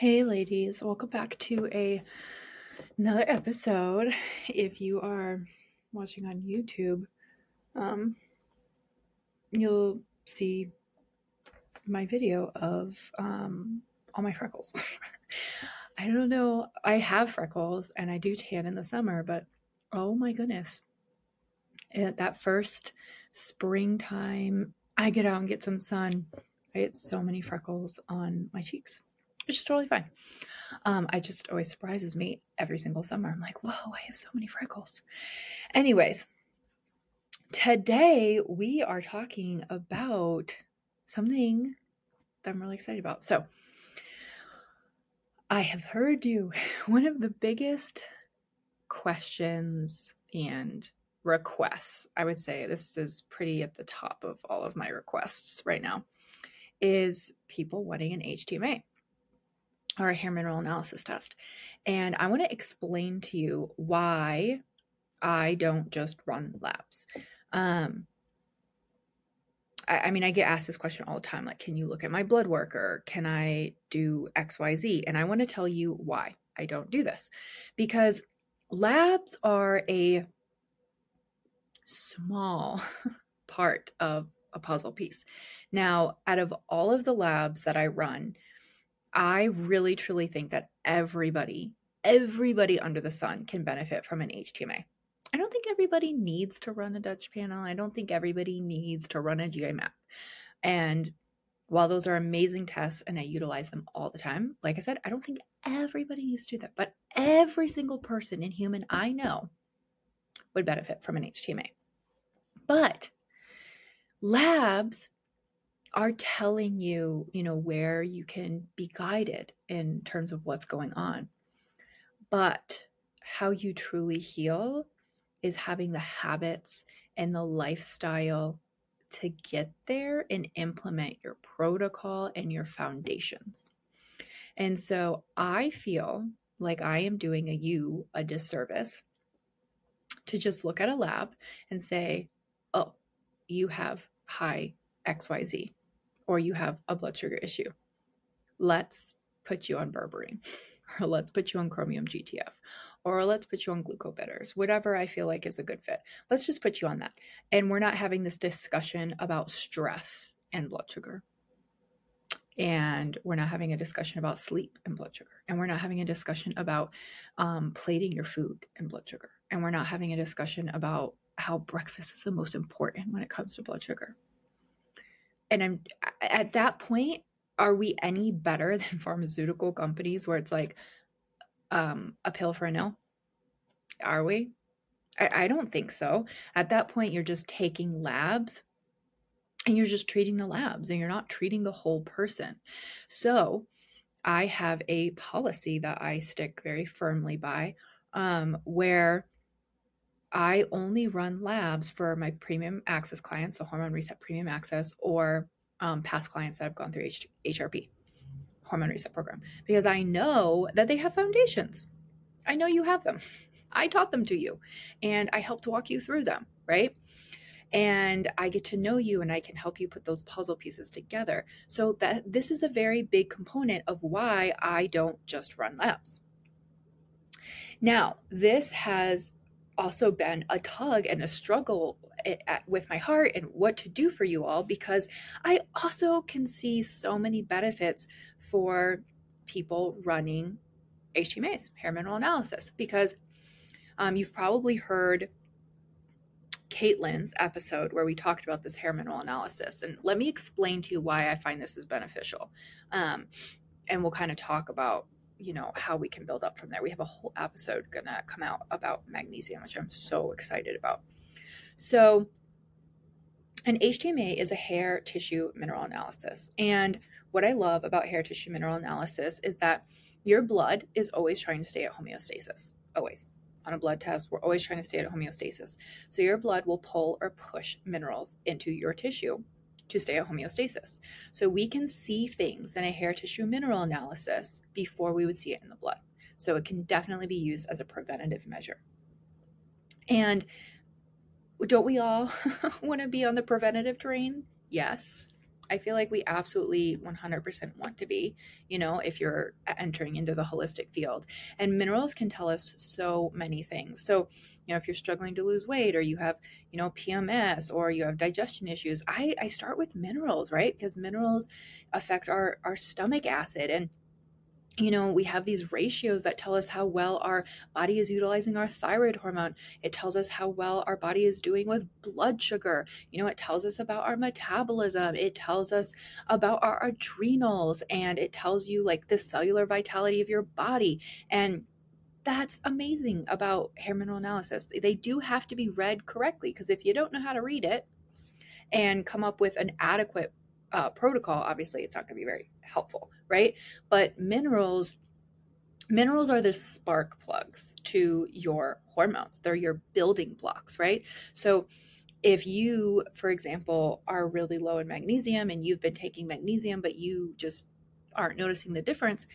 Hey ladies, welcome back to a another episode. If you are watching on YouTube, um you'll see my video of um all my freckles. I don't know, I have freckles and I do tan in the summer, but oh my goodness. At that first springtime, I get out and get some sun. I get so many freckles on my cheeks which is totally fine. Um, I just always surprises me every single summer. I'm like, whoa, I have so many freckles. Anyways, today we are talking about something that I'm really excited about. So, I have heard you. One of the biggest questions and requests, I would say this is pretty at the top of all of my requests right now, is people wanting an HTMA or a hair mineral analysis test. And I want to explain to you why I don't just run labs. Um, I, I, mean, I get asked this question all the time like, can you look at my blood work or can I do XYZ? And I want to tell you why I don't do this because labs are a small part of a puzzle piece. Now, out of all of the labs that I run, I really truly think that everybody, everybody under the sun can benefit from an HTMA. I don't think everybody needs to run a Dutch panel. I don't think everybody needs to run a GI map. And while those are amazing tests and I utilize them all the time, like I said, I don't think everybody needs to do that. But every single person in human I know would benefit from an HTMA. But labs are telling you, you know, where you can be guided in terms of what's going on. But how you truly heal is having the habits and the lifestyle to get there and implement your protocol and your foundations. And so I feel like I am doing a you a disservice to just look at a lab and say, oh, you have high XYZ or you have a blood sugar issue. Let's put you on berberine, or let's put you on chromium GTF, or let's put you on glucobitters, whatever I feel like is a good fit. Let's just put you on that. And we're not having this discussion about stress and blood sugar. And we're not having a discussion about sleep and blood sugar. And we're not having a discussion about um, plating your food and blood sugar. And we're not having a discussion about how breakfast is the most important when it comes to blood sugar and I'm at that point, are we any better than pharmaceutical companies where it's like um, a pill for a nail? Are we? I, I don't think so. At that point, you're just taking labs and you're just treating the labs and you're not treating the whole person. So, I have a policy that I stick very firmly by um, where I only run labs for my premium access clients, so hormone reset premium access, or um, past clients that have gone through H- HRP, hormone reset program, because I know that they have foundations. I know you have them. I taught them to you and I helped walk you through them, right? And I get to know you and I can help you put those puzzle pieces together. So that this is a very big component of why I don't just run labs. Now, this has also been a tug and a struggle at, with my heart and what to do for you all because I also can see so many benefits for people running HTMAs, hair mineral analysis, because um, you've probably heard Caitlin's episode where we talked about this hair mineral analysis. And let me explain to you why I find this is beneficial. Um, and we'll kind of talk about you know how we can build up from there we have a whole episode gonna come out about magnesium which i'm so excited about so an HTMA is a hair tissue mineral analysis. And what I love about hair tissue mineral analysis is that your blood is always trying to stay at homeostasis. Always. On a blood test, we're always trying to stay at homeostasis. So your blood will pull or push minerals into your tissue to stay at homeostasis. So we can see things in a hair tissue mineral analysis before we would see it in the blood. So it can definitely be used as a preventative measure. And don't we all want to be on the preventative train? Yes. I feel like we absolutely 100% want to be, you know, if you're entering into the holistic field. And minerals can tell us so many things. So, you know, if you're struggling to lose weight or you have, you know, PMS or you have digestion issues, I, I start with minerals, right? Because minerals affect our, our stomach acid and you know, we have these ratios that tell us how well our body is utilizing our thyroid hormone. It tells us how well our body is doing with blood sugar. You know, it tells us about our metabolism. It tells us about our adrenals and it tells you like the cellular vitality of your body. And that's amazing about hair mineral analysis. They do have to be read correctly because if you don't know how to read it and come up with an adequate uh, protocol, obviously it's not going to be very helpful, right? But minerals, minerals are the spark plugs to your hormones. They're your building blocks, right? So if you, for example, are really low in magnesium and you've been taking magnesium, but you just aren't noticing the difference,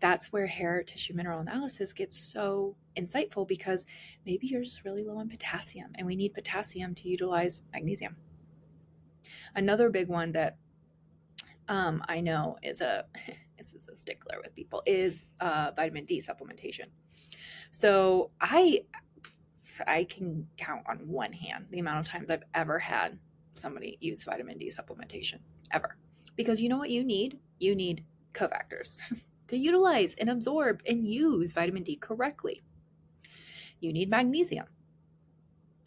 that's where hair tissue mineral analysis gets so insightful because maybe you're just really low in potassium and we need potassium to utilize magnesium. Another big one that um, I know is a this is a stickler with people is uh, vitamin D supplementation. So I I can count on one hand the amount of times I've ever had somebody use vitamin D supplementation ever. Because you know what you need? You need cofactors to utilize and absorb and use vitamin D correctly. You need magnesium.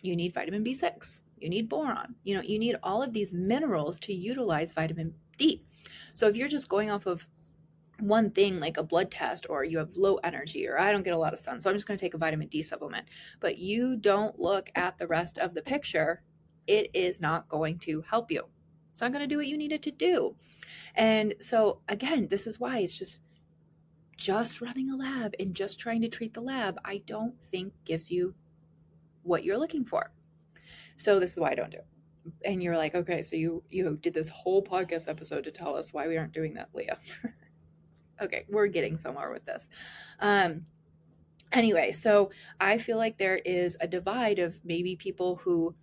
You need vitamin B6. You need boron. You know, you need all of these minerals to utilize vitamin D. So if you're just going off of one thing like a blood test or you have low energy or I don't get a lot of sun, so I'm just going to take a vitamin D supplement, but you don't look at the rest of the picture, it is not going to help you. It's not going to do what you need it to do. And so again, this is why it's just just running a lab and just trying to treat the lab, I don't think gives you what you're looking for. So this is why I don't do it and you're like, okay, so you you did this whole podcast episode to tell us why we aren't doing that, Leah. okay, we're getting somewhere with this. Um anyway, so I feel like there is a divide of maybe people who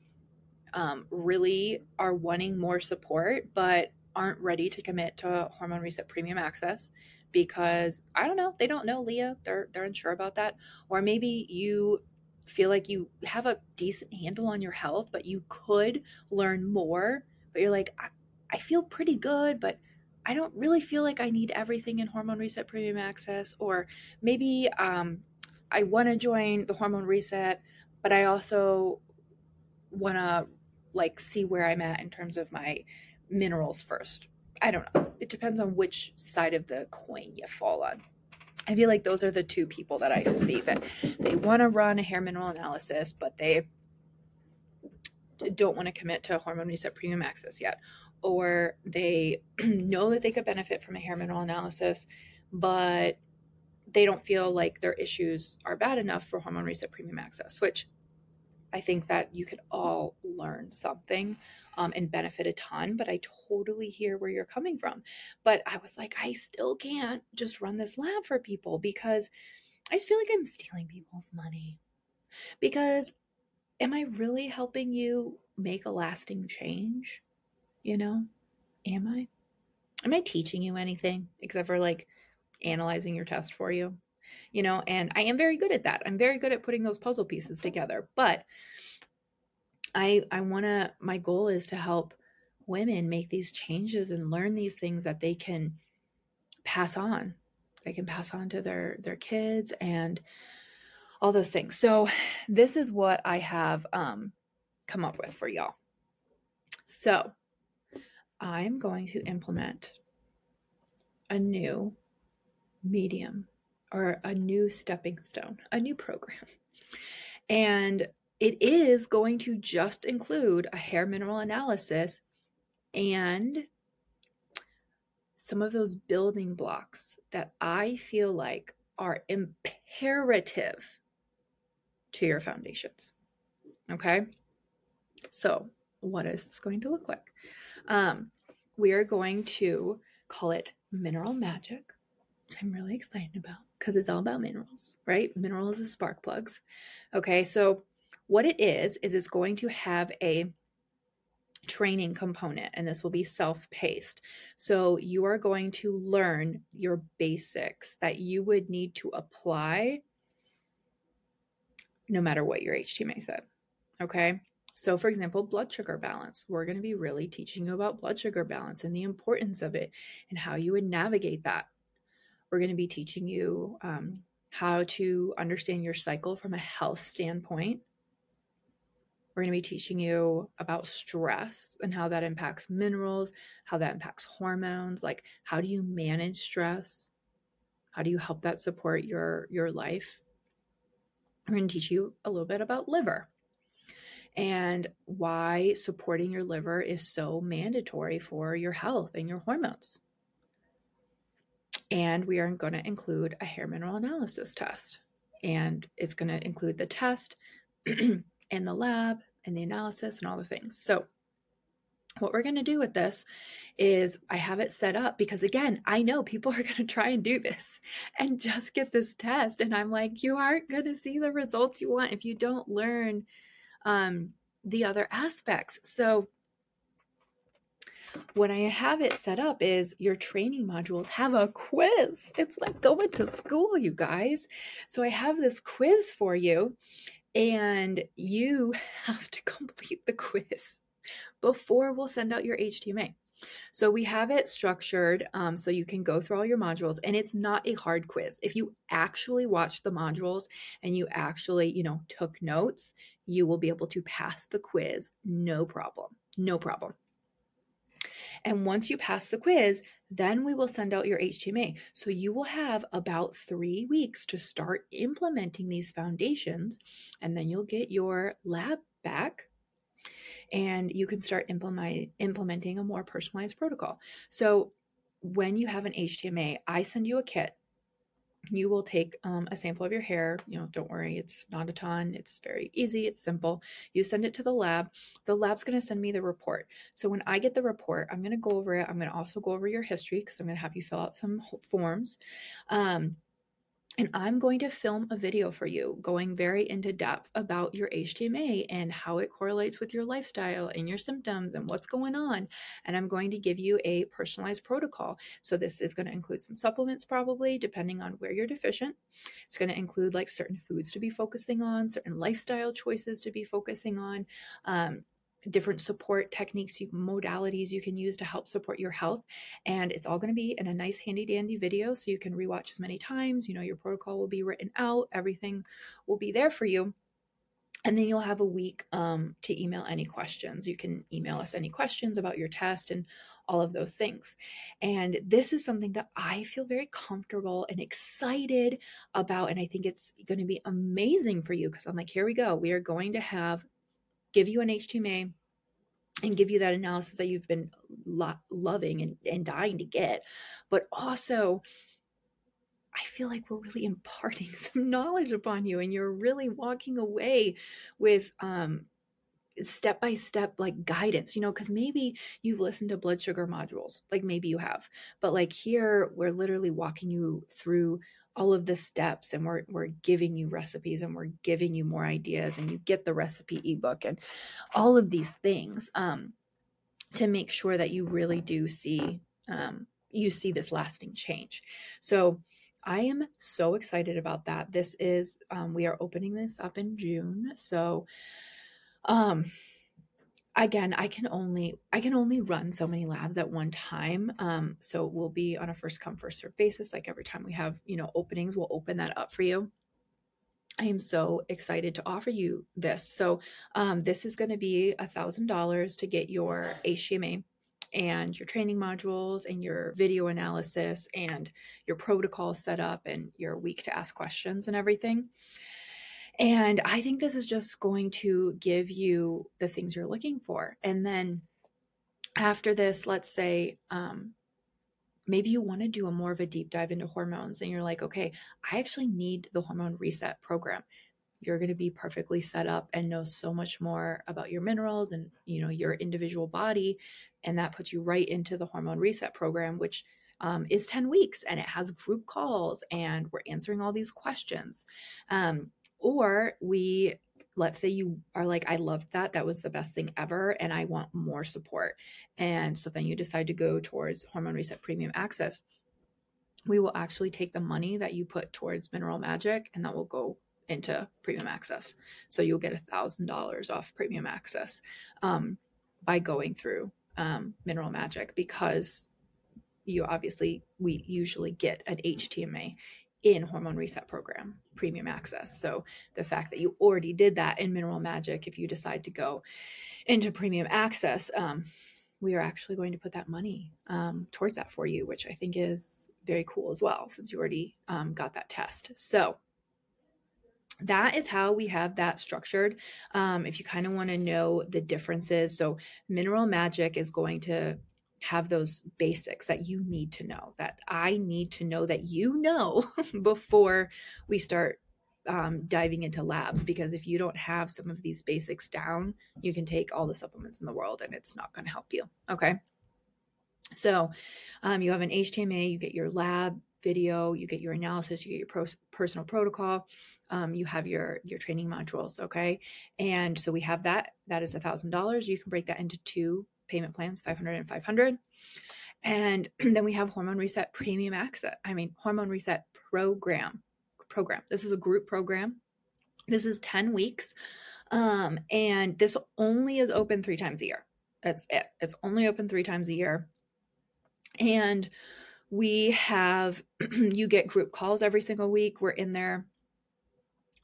um, really are wanting more support but aren't ready to commit to hormone reset premium access because I don't know, they don't know Leah, they're they're unsure about that, or maybe you feel like you have a decent handle on your health, but you could learn more. But you're like, I, I feel pretty good, but I don't really feel like I need everything in Hormone Reset Premium Access. Or maybe um, I want to join the Hormone Reset, but I also want to like see where I'm at in terms of my minerals first. I don't know. It depends on which side of the coin you fall on. I feel like those are the two people that I see that they want to run a hair mineral analysis, but they don't want to commit to hormone reset premium access yet. Or they know that they could benefit from a hair mineral analysis, but they don't feel like their issues are bad enough for hormone reset premium access, which I think that you could all learn something um, and benefit a ton. But I totally hear where you're coming from. But I was like, I still can't just run this lab for people because I just feel like I'm stealing people's money. Because am I really helping you make a lasting change? You know, am I? Am I teaching you anything except for like analyzing your test for you? You know, and I am very good at that. I'm very good at putting those puzzle pieces together. But I I want to my goal is to help women make these changes and learn these things that they can pass on. They can pass on to their their kids and all those things. So this is what I have um come up with for y'all. So, I'm going to implement a new medium or a new stepping stone, a new program. And it is going to just include a hair mineral analysis and some of those building blocks that I feel like are imperative to your foundations. Okay. So, what is this going to look like? Um, we are going to call it Mineral Magic, which I'm really excited about because it's all about minerals, right? Minerals is spark plugs. Okay, so what it is, is it's going to have a training component, and this will be self paced. So you are going to learn your basics that you would need to apply no matter what your HTMA said. Okay. So, for example, blood sugar balance. We're going to be really teaching you about blood sugar balance and the importance of it and how you would navigate that. We're going to be teaching you um, how to understand your cycle from a health standpoint. We're going to be teaching you about stress and how that impacts minerals, how that impacts hormones, like how do you manage stress? How do you help that support your your life? We're going to teach you a little bit about liver and why supporting your liver is so mandatory for your health and your hormones. And we are going to include a hair mineral analysis test. And it's going to include the test and the lab and the analysis and all the things. So, what we're going to do with this is I have it set up because again, I know people are going to try and do this and just get this test and I'm like you aren't going to see the results you want if you don't learn um, the other aspects. So, when I have it set up is your training modules have a quiz. It's like going to school, you guys. So I have this quiz for you, and you have to complete the quiz before we'll send out your HTMA. So we have it structured um, so you can go through all your modules, and it's not a hard quiz. If you actually watch the modules and you actually, you know, took notes, you will be able to pass the quiz no problem. No problem. And once you pass the quiz, then we will send out your HTMA. So you will have about three weeks to start implementing these foundations, and then you'll get your lab back and you can start implement, implementing a more personalized protocol. So when you have an HTMA, I send you a kit you will take um, a sample of your hair. You know, don't worry, it's not a ton. It's very easy, it's simple. You send it to the lab. The lab's going to send me the report. So when I get the report, I'm going to go over it. I'm going to also go over your history because I'm going to have you fill out some forms. Um, and I'm going to film a video for you going very into depth about your HTMA and how it correlates with your lifestyle and your symptoms and what's going on. And I'm going to give you a personalized protocol. So, this is going to include some supplements, probably, depending on where you're deficient. It's going to include like certain foods to be focusing on, certain lifestyle choices to be focusing on. Um, different support techniques, you, modalities you can use to help support your health. And it's all going to be in a nice, handy dandy video so you can rewatch as many times. You know, your protocol will be written out, everything will be there for you. And then you'll have a week um, to email any questions. You can email us any questions about your test and all of those things. And this is something that I feel very comfortable and excited about. And I think it's going to be amazing for you because I'm like, here we go. We are going to have give you an HTMA and give you that analysis that you've been lo- loving and, and dying to get. But also, I feel like we're really imparting some knowledge upon you, and you're really walking away with um, step by step like guidance, you know, because maybe you've listened to blood sugar modules, like maybe you have, but like here, we're literally walking you through all of the steps and we're we're giving you recipes and we're giving you more ideas and you get the recipe ebook and all of these things um, to make sure that you really do see um, you see this lasting change. So i am so excited about that. This is um, we are opening this up in june. So um again i can only i can only run so many labs at one time um, so we'll be on a first come first serve basis like every time we have you know openings we'll open that up for you. I am so excited to offer you this so um, this is going to be a thousand dollars to get your hma and your training modules and your video analysis and your protocol set up and your week to ask questions and everything And I think this is just going to give you the things you're looking for. And then after this, let's say, um, maybe you want to do a more of a deep dive into hormones and you're like, okay, I actually need the hormone reset program. You're going to be perfectly set up and know so much more about your minerals and, you know, your individual body. And that puts you right into the hormone reset program, which um, is 10 weeks and it has group calls and we're answering all these questions. Um, or we let's say you are like, I loved that. That was the best thing ever. And I want more support. And so then you decide to go towards Hormone Reset Premium Access. We will actually take the money that you put towards Mineral Magic and that will go into Premium Access. So you'll get a thousand dollars off Premium Access um, by going through um, Mineral Magic because you obviously we usually get an HTMA in Hormone Reset Program Premium Access. So the fact that you already did that in Mineral Magic, if you decide to go into Premium Access, um, we are actually going to put that money um, towards that for you, which I think is very cool as well, since you already um, got that test. So that is how we have that structured. Um, if you kind of want to know the differences, so Mineral Magic is going to have those basics that you need to know, that I need to know that you know before we start um, diving into labs. Because if you don't have some of these basics down, you can take all the supplements in the world and it's not going to help you. Okay. So um, you have an HTMA, you get your lab video, you get your analysis, you get your pro- personal protocol. Um, you have your your training modules okay and so we have that that is a thousand dollars you can break that into two payment plans 500 and 500 and then we have hormone reset premium access i mean hormone reset program program. This is a group program. This is 10 weeks um, and this only is open three times a year. That's it. It's only open three times a year. And we have you get group calls every single week. We're in there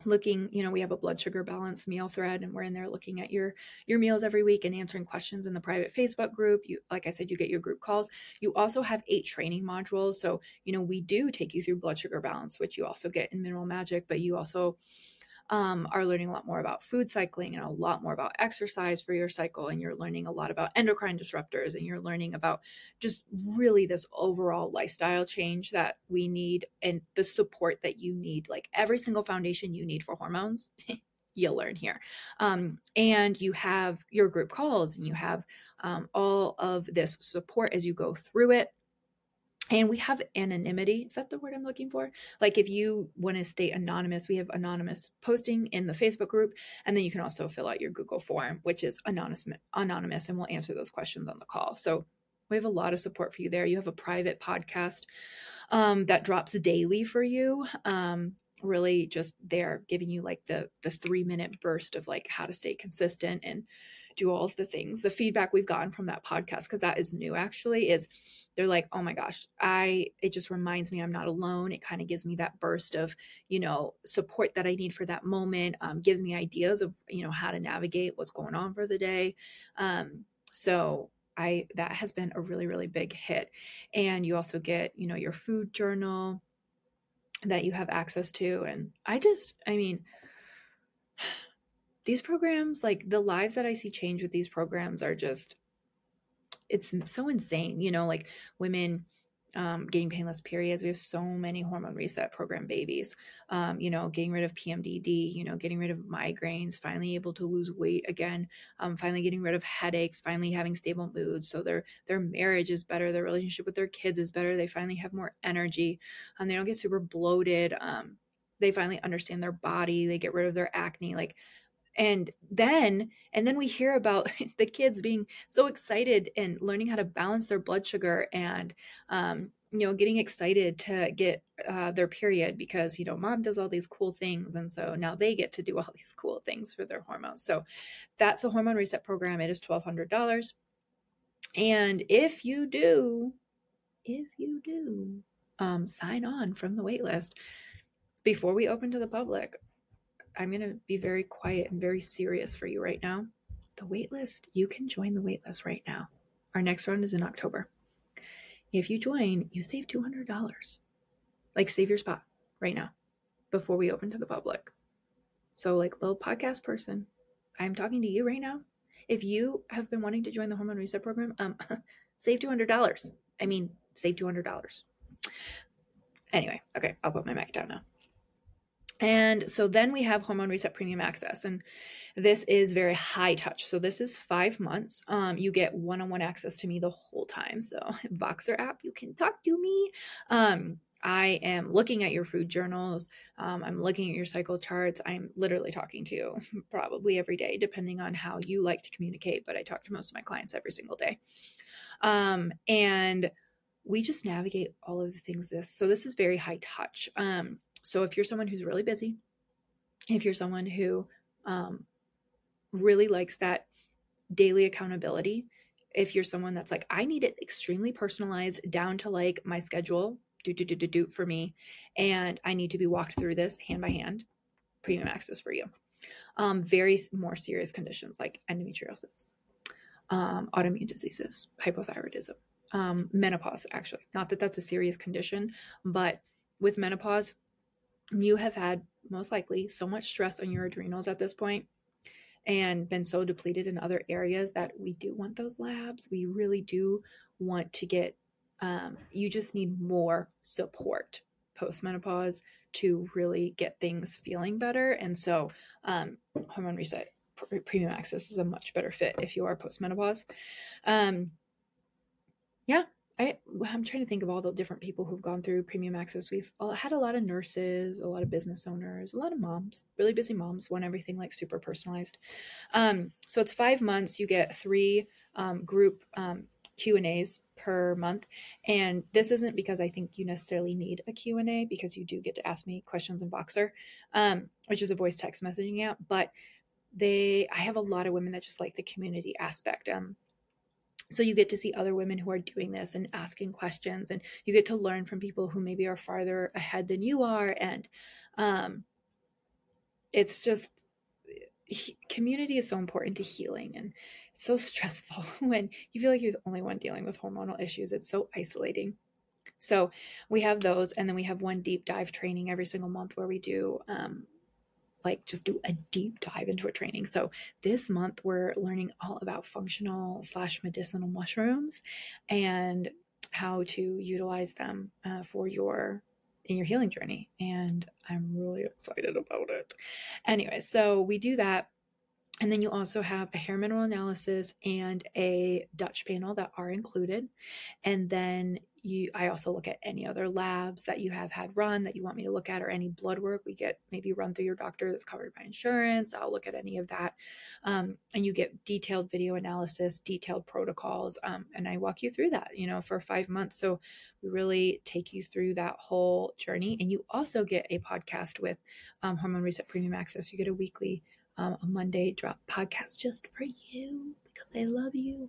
looking you know we have a blood sugar balance meal thread and we're in there looking at your your meals every week and answering questions in the private facebook group. You like i said you get your group calls. You also have eight training modules. So you know we do take you through blood sugar balance which you also get in mineral magic but you also um, are learning a lot more about food cycling and a lot more about exercise for your cycle. And you're learning a lot about endocrine disruptors and you're learning about just really this overall lifestyle change that we need and the support that you need. Like every single foundation you need for hormones, you'll learn here. Um, and you have your group calls and you have um, all of this support as you go through it and we have anonymity is that the word i'm looking for? Like if you want to stay anonymous we have anonymous posting in the facebook group and then you can also fill out your google form which is anonymous anonymous and we'll answer those questions on the call. So we have a lot of support for you there. You have a private podcast um, that drops daily for you. Um, really just there giving you like the the three minute burst of like how to stay consistent and do all of the things. The feedback we've gotten from that podcast, because that is new actually, is they're like, oh my gosh, I, it just reminds me I'm not alone. It kind of gives me that burst of, you know, support that I need for that moment, um, gives me ideas of, you know, how to navigate what's going on for the day. Um, so I, that has been a really, really big hit. And you also get, you know, your food journal that you have access to. And I just, I mean, these programs, like the lives that I see change with these programs are just, it's so insane. You know, like women um, getting painless periods. We have so many hormone reset program babies. Um, you know, getting rid of PMDD. You know, getting rid of migraines. Finally able to lose weight again. Um, finally getting rid of headaches. Finally having stable moods. So their their marriage is better. Their relationship with their kids is better. They finally have more energy. and they don't get super bloated. Um, they finally understand their body. They get rid of their acne. Like and then and then we hear about the kids being so excited and learning how to balance their blood sugar and um, you know getting excited to get uh, their period because you know mom does all these cool things and so now they get to do all these cool things for their hormones. So that's a hormone reset program. It is $1200 and if you do if you do um, sign on from the waitlist before we open to the public I'm going to be very quiet and very serious for you right now. The waitlist, you can join the waitlist right now. Our next round is in October. If you join, you save $200. Like, save your spot right now before we open to the public. So, like, little podcast person, I'm talking to you right now. If you have been wanting to join the hormone reset program, um, save $200. I mean, save $200. Anyway, okay, I'll put my mic down now. And so then we have Hormone Reset Premium Access. And this is very high touch. So this is five months. Um, you get one-on-one access to me the whole time. So Voxer app, you can talk to me. Um, I am looking at your food journals. Um, I'm looking at your cycle charts. I'm literally talking to you probably every day, depending on how you like to communicate. But I talk to most of my clients every single day. Um, and we just navigate all of the things this. So this is very high touch. Um, so if you're someone who's really busy, if you're someone who um, really likes that daily accountability, if you're someone that's like, I need it extremely personalized down to like my schedule, do, do, do, do, do for me, and I need to be walked through this hand by hand, premium access for you. Um, very more serious conditions like endometriosis, um, autoimmune diseases, hypothyroidism, um, menopause, actually. Not that that's a serious condition, but with menopause, you have had most likely so much stress on your adrenals at this point and been so depleted in other areas that we do want those labs. We really do want to get, um, you just need more support post menopause to really get things feeling better. And so, um, hormone reset premium access is a much better fit if you are post menopause. Um, yeah, I, I'm trying to think of all the different people who've gone through premium access. We've had a lot of nurses, a lot of business owners, a lot of moms, really busy moms want everything like super personalized. Um, so it's five months. You get three um, group um, Q and A's per month, and this isn't because I think you necessarily need a Q and A because you do get to ask me questions in Voxer, um, which is a voice text messaging app. But they, I have a lot of women that just like the community aspect. Um, so you get to see other women who are doing this and asking questions and you get to learn from people who maybe are farther ahead than you are and um, it's just he, community is so important to healing and it's so stressful when you feel like you're the only one dealing with hormonal issues. It's so isolating. So we have those and then we have one deep dive training every single month where we do um, like just do a deep dive into a training. So this month we're learning all about functional slash medicinal mushrooms and how to utilize them uh, for your in your healing journey and i'm really excited about it anyway so we do that and then you also have a hair mineral analysis and a Dutch panel that are included. And then you I also look at any other labs that you have had run that you want me to look at or any blood work we get maybe run through your doctor that's covered by insurance. I'll look at any of that. Um, and you get detailed video analysis, detailed protocols. Um, and I walk you through that, you know, for five months. So we really take you through that whole journey. And you also get a podcast with um, Hormone Reset Premium Access. You get a weekly um, a Monday drop podcast just for you because I love you.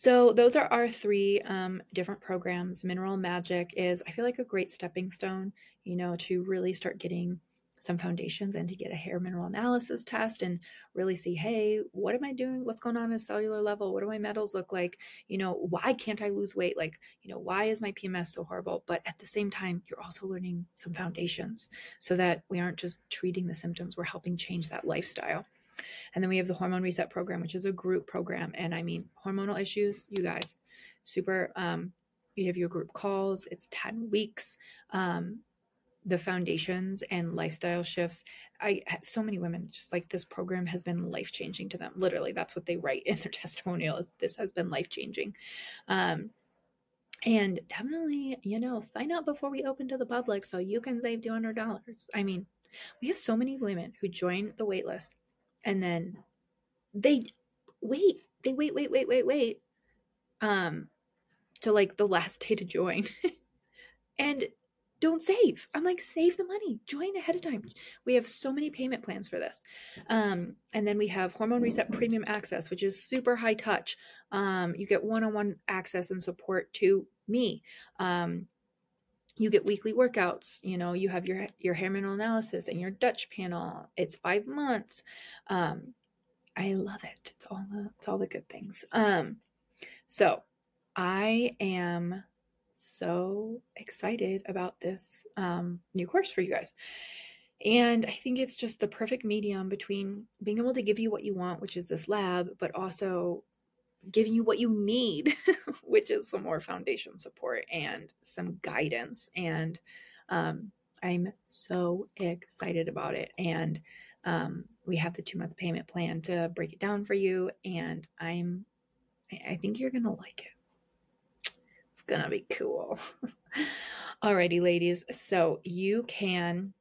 So those are our three um, different programs. Mineral Magic is, I feel like, a great stepping stone, you know, to really start getting some foundations and to get a hair mineral analysis test and really see, hey, what am I doing? What's going on at a cellular level? What do my metals look like? You know, why can't I lose weight? Like, you know, why is my PMS so horrible? But at the same time, you're also learning some foundations so that we aren't just treating the symptoms, we're helping change that lifestyle. And then we have the hormone reset program, which is a group program. And I mean, hormonal issues, you guys, super. Um, you have your group calls, it's 10 weeks. Um, the foundations and lifestyle shifts i so many women just like this program has been life changing to them literally that's what they write in their testimonial is this has been life changing um and definitely you know sign up before we open to the public so you can save $200 i mean we have so many women who join the wait list and then they wait they wait wait wait wait wait um to like the last day to join and don't save. I'm like, save the money, join ahead of time. We have so many payment plans for this. Um, and then we have Hormone Reset Premium Access, which is super high touch. Um, you get one on one access and support to me. Um, you get weekly workouts you know you have your your hair mineral analysis and your dutch panel it's five months um i love it it's all the it's all the good things um so i am so excited about this um, new course for you guys. And I think it's just the perfect medium between being able to give you what you want, which is this lab, but also giving you what you need, which is some more foundation support and some guidance. And um, I'm so excited about it. And um, we have the two month payment plan to break it down for you. And I'm, I think you're going to like it. It's going to be cool. Alrighty, ladies. So you can.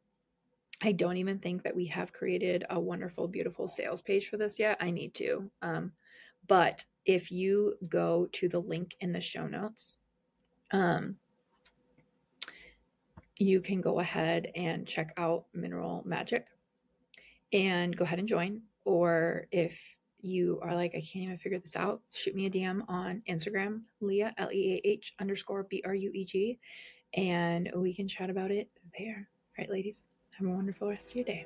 I don't even think that we have created a wonderful, beautiful sales page for this yet. I need to. Um, but if you go to the link in the show notes, um, you can go ahead and check out Mineral Magic and go ahead and join. Or if you are like, I can't even figure this out, shoot me a DM on Instagram, Leah, L E A H underscore B R U E G, and we can chat about it there. All right, ladies, have a wonderful rest of your day.